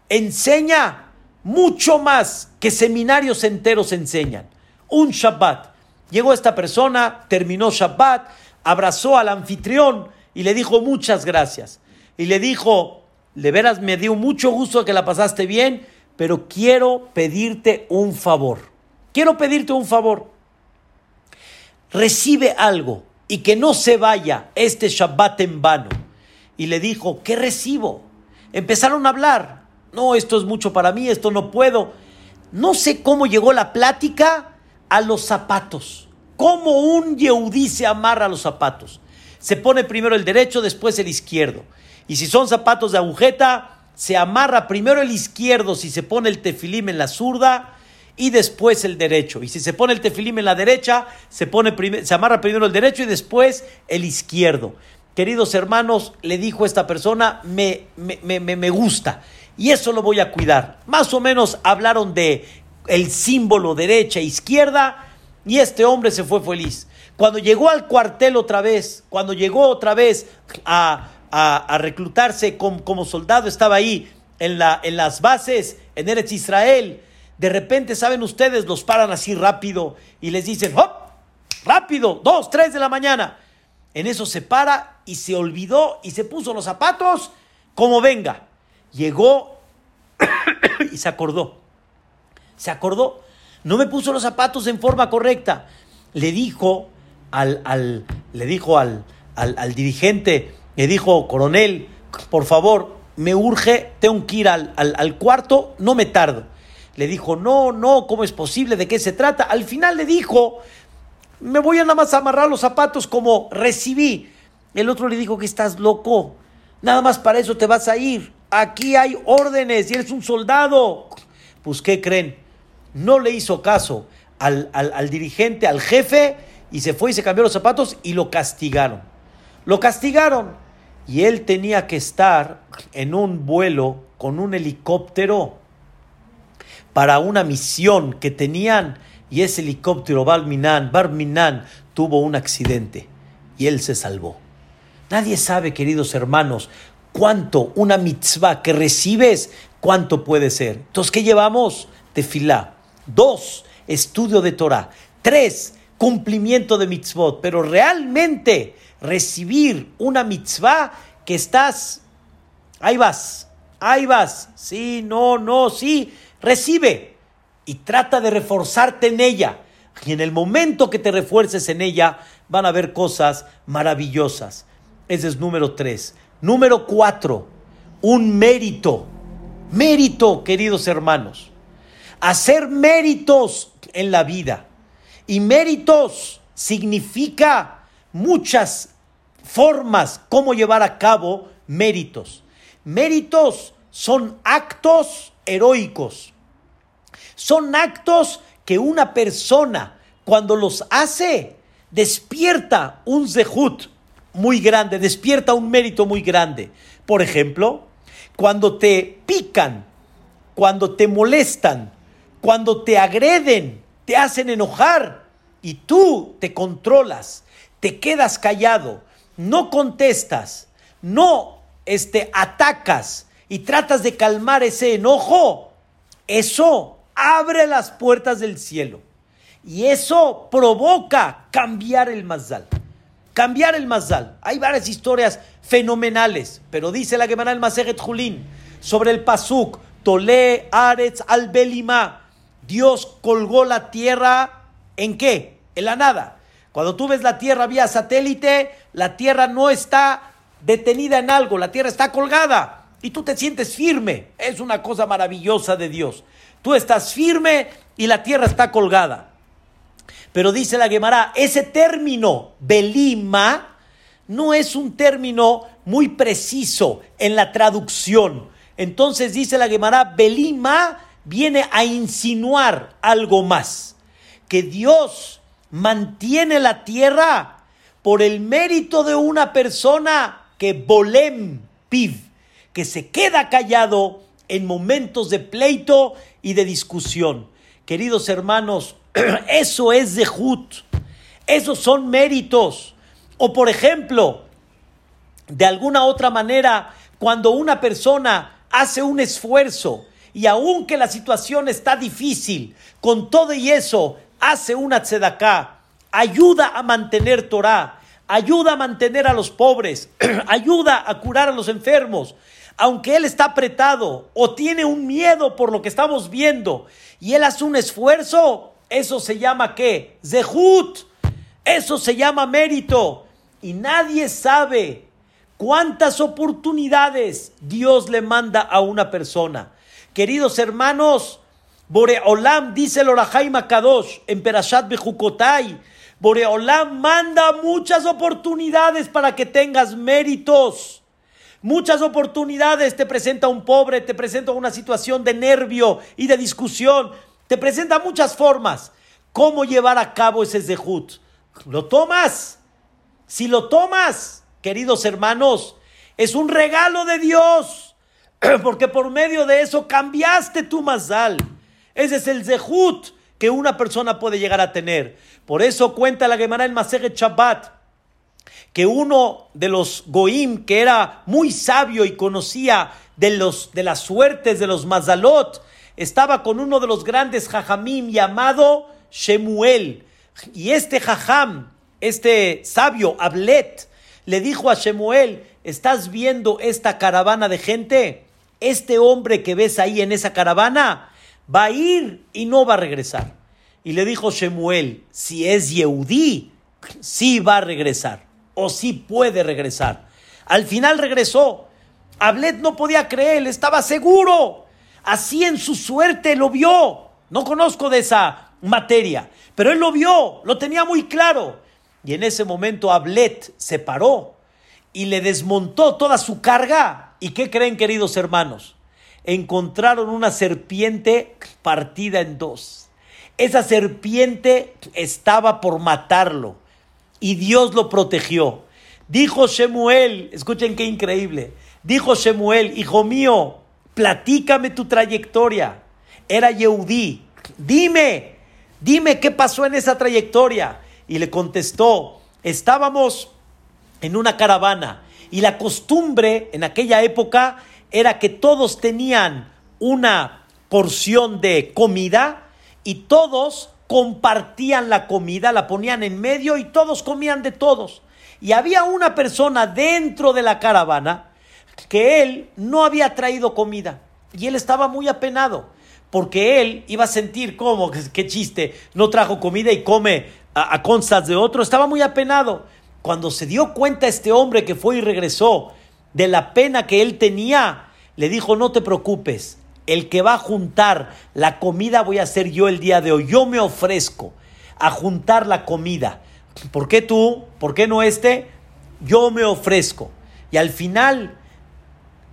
enseña mucho más que seminarios enteros enseñan. Un Shabbat. Llegó esta persona, terminó Shabbat, abrazó al anfitrión y le dijo muchas gracias. Y le dijo, de veras me dio mucho gusto que la pasaste bien, pero quiero pedirte un favor. Quiero pedirte un favor. Recibe algo y que no se vaya este Shabbat en vano. Y le dijo, ¿qué recibo? Empezaron a hablar. No, esto es mucho para mí, esto no puedo. No sé cómo llegó la plática a los zapatos. Cómo un Yehudí se amarra a los zapatos. Se pone primero el derecho, después el izquierdo. Y si son zapatos de agujeta, se amarra primero el izquierdo si se pone el tefilim en la zurda y después el derecho. Y si se pone el tefilim en la derecha, se, pone se amarra primero el derecho y después el izquierdo. Queridos hermanos, le dijo esta persona, me, me, me, me gusta. Y eso lo voy a cuidar. Más o menos hablaron de el símbolo derecha e izquierda y este hombre se fue feliz. Cuando llegó al cuartel otra vez, cuando llegó otra vez a, reclutarse como, soldado, estaba ahí en, la, en las bases, en Eretz Israel, de repente, ¿saben ustedes? Los paran así rápido y les dicen, ¡hop! Rápido, dos, tres de la mañana. En eso se para y se olvidó y se puso los zapatos como venga. Llegó y se acordó se acordó. No me puso los zapatos en forma correcta. Le dijo al, le dijo al, dirigente, le dijo, coronel, por favor, me urge, tengo que ir al, al, cuarto, no me tardo. Le dijo, no, no, ¿cómo es posible? ¿De qué se trata? Al final le dijo, me voy a nada más amarrar los zapatos como recibí. El otro le dijo que estás loco, nada más para eso te vas a ir. Aquí hay órdenes y eres un soldado. Pues, ¿qué creen? no le hizo caso al, dirigente, al jefe, y se fue y se cambió los zapatos y lo castigaron. Lo castigaron. Y él tenía que estar en un vuelo con un helicóptero para una misión que tenían y ese helicóptero Barminan, Barminan tuvo un accidente y él se salvó. Nadie sabe, queridos hermanos, cuánto una mitzvah que recibes, cuánto puede ser. Entonces, ¿qué llevamos? Tefilá. Dos, estudio de Torah. Tres, cumplimiento de mitzvot. Pero realmente recibir una mitzvah que estás, ahí vas, ahí vas, sí, no, no, sí, recibe y trata de reforzarte en ella. Y en el momento que te refuerces en ella, van a haber cosas maravillosas. Ese es número tres. Número cuatro, un mérito. Mérito, queridos hermanos hacer méritos en la vida. Y méritos significa muchas formas cómo llevar a cabo méritos. Méritos son actos heroicos. Son actos que una persona cuando los hace despierta un zehut muy grande, despierta un mérito muy grande. Por ejemplo, cuando te pican, cuando te molestan, cuando te agreden, te hacen enojar y tú te controlas, te quedas callado, no contestas, no este, atacas y tratas de calmar ese enojo, eso abre las puertas del cielo. Y eso provoca cambiar el mazal. Cambiar el mazal. Hay varias historias fenomenales, pero dice la Gemara el Maseret Julín sobre el Pasuk, Tole Aretz al Belima Dios colgó la tierra en qué? En la nada. Cuando tú ves la Tierra vía satélite, la Tierra no está detenida en algo, la Tierra está colgada y tú te sientes firme. Es una cosa maravillosa de Dios. Tú estás firme y la Tierra está colgada. Pero dice la Gemara, ese término, belima, no es un término muy preciso en la traducción. Entonces dice la Gemara, belima viene a insinuar algo más, que Dios mantiene la tierra por el mérito de una persona que bolem piv, que se queda callado en momentos de pleito y de discusión. Queridos hermanos, eso es de Jut, esos son méritos. O por ejemplo, de alguna otra manera, cuando una persona hace un esfuerzo y aunque la situación está difícil, con todo y eso, hace una tzedaká, ayuda a mantener Torah, ayuda a mantener a los pobres, ayuda a curar a los enfermos, aunque él está apretado o tiene un miedo por lo que estamos viendo y él hace un esfuerzo, eso se llama qué? Zehut, eso se llama mérito y nadie sabe cuántas oportunidades Dios le manda a una persona. Queridos hermanos, Boreolam dice el Orahai Kadosh en Perashat Bejukotai. Boreolam manda muchas oportunidades para que tengas méritos. Muchas oportunidades te presenta un pobre, te presenta una situación de nervio y de discusión. Te presenta muchas formas. ¿Cómo llevar a cabo ese zehut? ¿Lo tomas? Si lo tomas, queridos hermanos, es un regalo de Dios. porque por medio de eso cambiaste tu mazal. Ese es el zehut que una persona puede llegar a tener. Por eso cuenta la Gemara en Maseret Shabbat que uno de los goim que era muy sabio y conocía de, los, de las suertes de los mazalot, estaba con uno de los grandes jajamim llamado Shemuel. Y este jajam, este sabio, Ablet, le dijo a Shemuel, ¿estás viendo esta caravana de gente? este hombre que ves ahí en esa caravana va a ir y no va a regresar. Y le dijo Shemuel, si es Yehudí, sí va a regresar, o sí puede regresar. Al final regresó. Ablet no podía creer, estaba seguro. Así en su suerte lo vio. No conozco de esa materia, pero él lo vio, lo tenía muy claro. Y en ese momento Ablet se paró y le desmontó toda su carga ¿Y qué creen, queridos hermanos? Encontraron una serpiente partida en dos. Esa serpiente estaba por matarlo y Dios lo protegió. Dijo Shemuel, escuchen qué increíble. Dijo Shemuel, hijo mío, platícame tu trayectoria. Era Yehudí. Dime, dime qué pasó en esa trayectoria. Y le contestó, estábamos en una caravana y la costumbre en aquella época era que todos tenían una porción de comida y todos compartían la comida, la ponían en medio y todos comían de todos. Y había una persona dentro de la caravana que él no había traído comida y él estaba muy apenado porque él iba a sentir como, qué chiste, no trajo comida y come a, a de otro, estaba muy apenado. Cuando se dio cuenta este hombre que fue y regresó de la pena que él tenía, le dijo, no te preocupes, el que va a juntar la comida voy a ser yo el día de hoy. Yo me ofrezco a juntar la comida. ¿Por qué tú? ¿Por qué no este? Yo me ofrezco. Y al final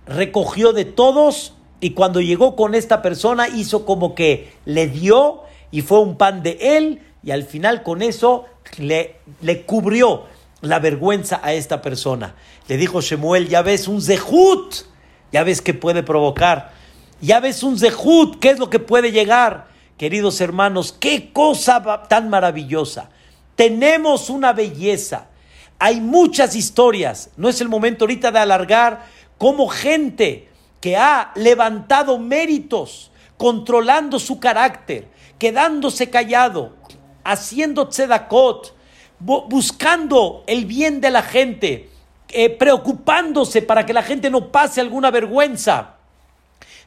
recogió de todos y cuando llegó con esta persona hizo como que le dio y fue un pan de él y al final con eso le, le cubrió la vergüenza a esta persona. Le dijo Shemuel, ya ves un zehut, ya ves que puede provocar, ya ves un zehut, ¿qué es lo que puede llegar? Queridos hermanos, qué cosa tan maravillosa. Tenemos una belleza. Hay muchas historias. No es el momento ahorita de alargar como gente que ha levantado méritos, controlando su carácter, quedándose callado, haciendo tzedakot, buscando el bien de la gente, eh, preocupándose para que la gente no pase alguna vergüenza.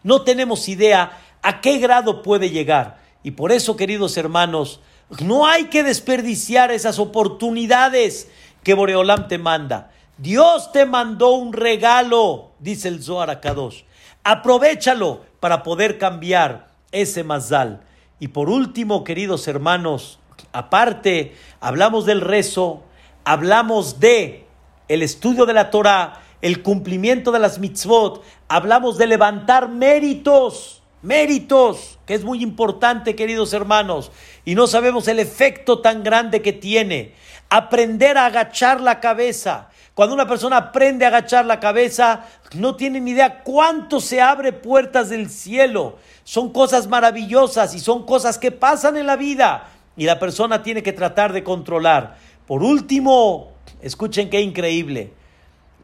No tenemos idea a qué grado puede llegar. Y por eso, queridos hermanos, No hay que desperdiciar esas oportunidades que Boreolam te manda. Dios te mandó un regalo, dice el Zohar a Kadosh. Aprovechalo para poder cambiar ese mazal. Y por último, queridos hermanos, aparte, hablamos del rezo, hablamos de el estudio de la Torah, el cumplimiento de las mitzvot, hablamos de levantar méritos, méritos, que es muy importante, queridos hermanos, y no sabemos el efecto tan grande que tiene. Aprender a agachar la cabeza, cuando una persona aprende a agachar la cabeza, no tiene ni idea cuánto se abre puertas del cielo. Son cosas maravillosas y son cosas que pasan en la vida y la persona tiene que tratar de controlar. Por último, escuchen qué increíble.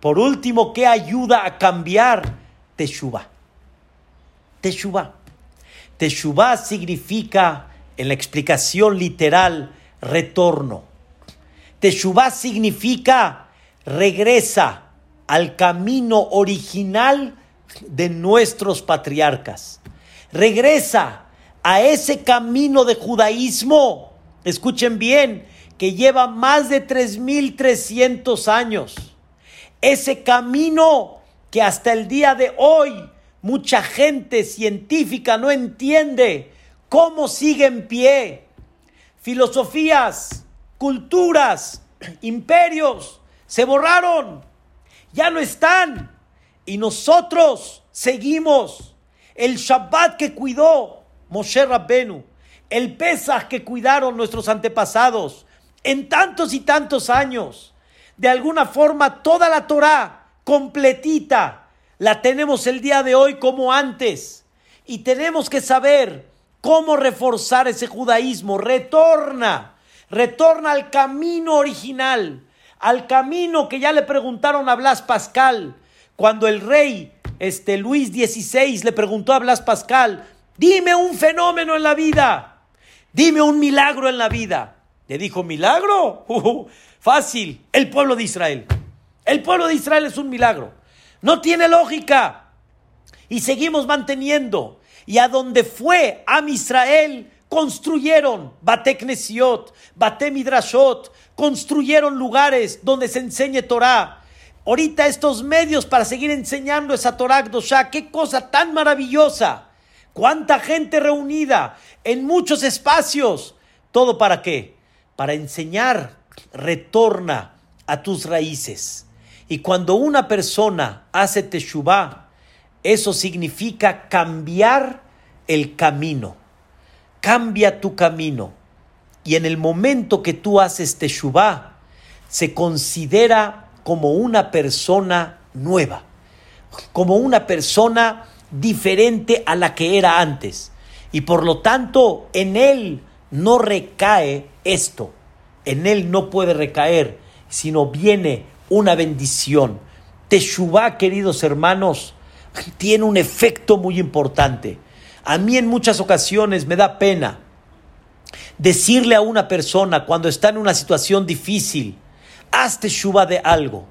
Por último, ¿qué ayuda a cambiar? Teshuvah. Teshuvah. Teshuvah significa, en la explicación literal, retorno. Teshuvah significa regresa al camino original de nuestros patriarcas. Regresa a ese camino de judaísmo, escuchen bien, que lleva más de 3.300 años. Ese camino que hasta el día de hoy mucha gente científica no entiende cómo sigue en pie. Filosofías, culturas, imperios, se borraron, ya no están. Y nosotros seguimos el Shabbat que cuidó Moshe Rabbenu, el Pesach que cuidaron nuestros antepasados en tantos y tantos años. De alguna forma, toda la Torah completita la tenemos el día de hoy como antes. Y tenemos que saber cómo reforzar ese judaísmo. Retorna, retorna al camino original al camino que ya le preguntaron a Blas Pascal, cuando el rey este, Luis XVI le preguntó a Blas Pascal, dime un fenómeno en la vida, dime un milagro en la vida. Le dijo, ¿milagro? Uh, fácil, el pueblo de Israel. El pueblo de Israel es un milagro. No tiene lógica. Y seguimos manteniendo. Y a donde fue a Israel, construyeron Bate Knesiot, Bate construyeron lugares donde se enseñe Torah. Ahorita estos medios para seguir enseñando esa Torah Dosha, qué cosa tan maravillosa. Cuánta gente reunida en muchos espacios. ¿Todo para qué? Para enseñar, retorna a tus raíces. Y cuando una persona hace teshuvah, eso significa cambiar el camino cambia tu camino. Y en el momento que tú haces Teshuvah, se considera como una persona nueva, como una persona diferente a la que era antes. Y por lo tanto, en él no recae esto. En él no puede recaer, sino viene una bendición. Teshuvah, queridos hermanos, tiene un efecto muy importante. A mí en muchas ocasiones me da pena decirle a una persona cuando está en una situación difícil, hazte shuba de algo,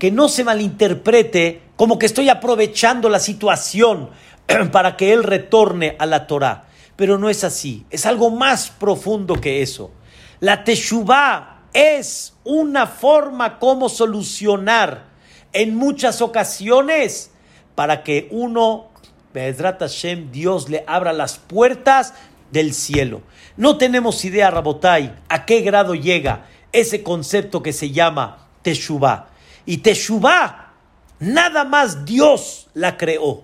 que no se malinterprete como que estoy aprovechando la situación para que él retorne a la Torah. Pero no es así, es algo más profundo que eso. La teshuvah es una forma como solucionar en muchas ocasiones para que uno Be'ezrat Hashem, Dios le abra las puertas del cielo. No tenemos idea, Rabotai, a qué grado llega ese concepto que se llama Teshuvah. Y Teshuvah, nada más Dios la creó.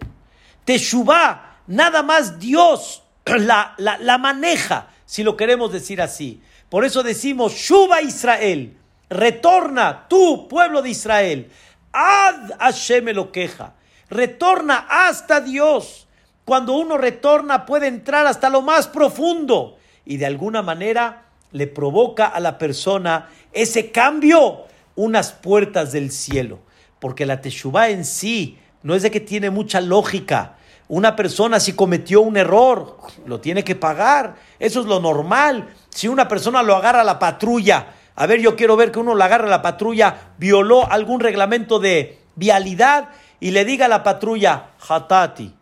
Teshuvah, nada más Dios la, la, maneja, si lo queremos decir así. Por eso decimos, Shuba Israel, retorna tú, pueblo de Israel, Ad Hashem lo queja retorna hasta Dios. Cuando uno retorna puede entrar hasta lo más profundo y de alguna manera le provoca a la persona ese cambio, unas puertas del cielo. Porque la teshuva en sí no es de que tiene mucha lógica. Una persona si cometió un error, lo tiene que pagar. Eso es lo normal. Si una persona lo agarra a la patrulla, a ver, yo quiero ver que uno lo agarra a la patrulla, violó algún reglamento de vialidad y le diga a la patrulla, Hatati,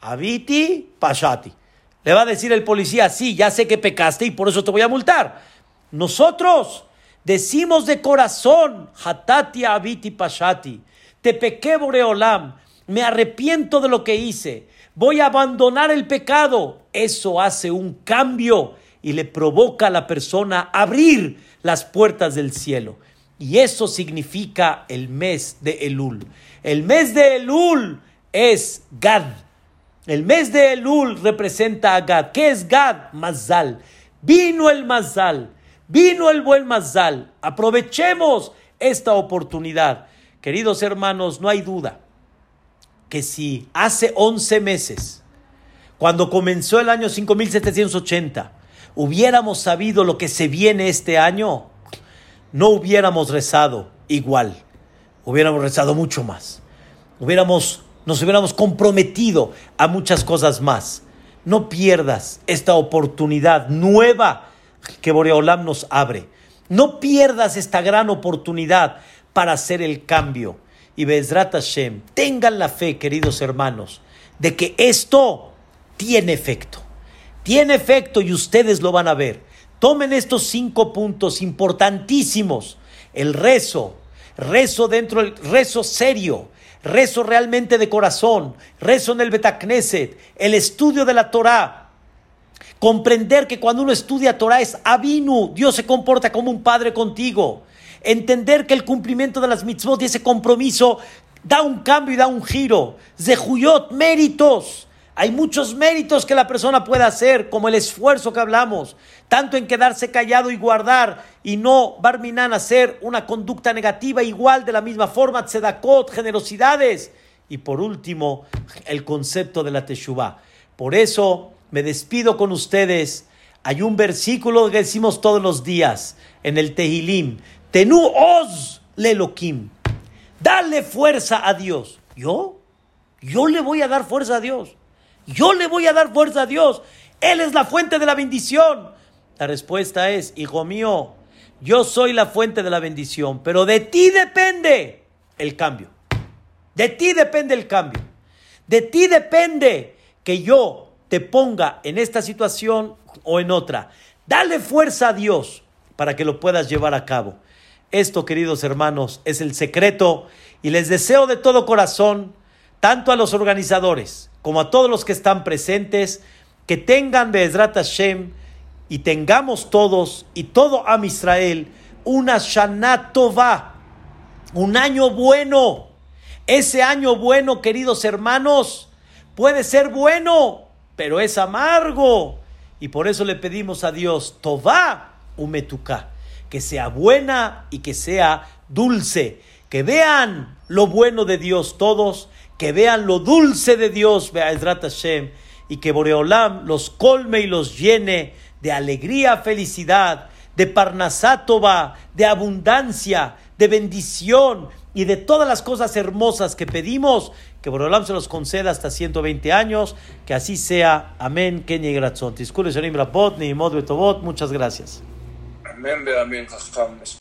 Abiti, Pashati. Le va a decir el policía, sí, ya sé que pecaste y por eso te voy a multar. Nosotros decimos de corazón, Hatati Abiti Pashati, te pequé Boreolam, me arrepiento de lo que hice, voy a abandonar el pecado. Eso hace un cambio y le provoca a la persona abrir las puertas del cielo. Y eso significa el mes de Elul. El mes de Elul es Gad. El mes de Elul representa a Gad. ¿Qué es Gad? Mazal. Vino el Mazal. Vino el buen Mazal. Aprovechemos esta oportunidad. Queridos hermanos, no hay duda que si hace 11 meses, cuando comenzó el año 5780, hubiéramos sabido lo que se viene este año, no hubiéramos rezado igual, hubiéramos rezado mucho más, hubiéramos, nos hubiéramos comprometido a muchas cosas más. No pierdas esta oportunidad nueva que Boreolam nos abre. No pierdas esta gran oportunidad para hacer el cambio y Bezrat Hashem, tengan la fe, queridos hermanos, de que esto tiene efecto. Tiene efecto y ustedes lo van a ver. Tomen estos cinco puntos importantísimos. El rezo, rezo dentro del rezo serio, rezo realmente de corazón, rezo en el Betacneset, el estudio de la Torah. Comprender que cuando uno estudia Torah es Avinu, Dios se comporta como un padre contigo entender que el cumplimiento de las mitzvot y ese compromiso da un cambio y da un giro. Zehuyot, méritos. Hay muchos méritos que la persona puede hacer, como el esfuerzo que hablamos, tanto en quedarse callado y guardar y no barminan hacer una conducta negativa igual de la misma forma, tzedakot, generosidades. Y por último, el concepto de la teshuvah. Por eso me despido con ustedes. Hay un versículo que decimos todos los días en el Tehilim. Tenú os leloquim. Dale fuerza a Dios. ¿Yo? Yo le voy a dar fuerza a Dios. Yo le voy a dar fuerza a Dios. Él es la fuente de la bendición. La respuesta es, hijo mío, yo soy la fuente de la bendición, pero de ti depende el cambio. De ti depende el cambio. De ti depende que yo te ponga en esta situación o en otra. Dale fuerza a Dios para que lo puedas llevar a cabo. Esto, queridos hermanos, es el secreto y les deseo de todo corazón, tanto a los organizadores como a todos los que están presentes, que tengan Be'ezrat Hashem y tengamos todos y todo Am Israel una Shana un año bueno. Ese año bueno, queridos hermanos, puede ser bueno, pero es amargo. Y por eso le pedimos a Dios, Tová Umetuká que sea buena y que sea dulce. Que vean lo bueno de Dios todos, que vean lo dulce de Dios, Hashem, y que Boreolam los colme y los llene de alegría, felicidad, de parnasátova, de abundancia, de bendición y de todas las cosas hermosas que pedimos, que Boreolam se los conceda hasta 120 años, que así sea. Amén. Muchas gracias. Amén, amén,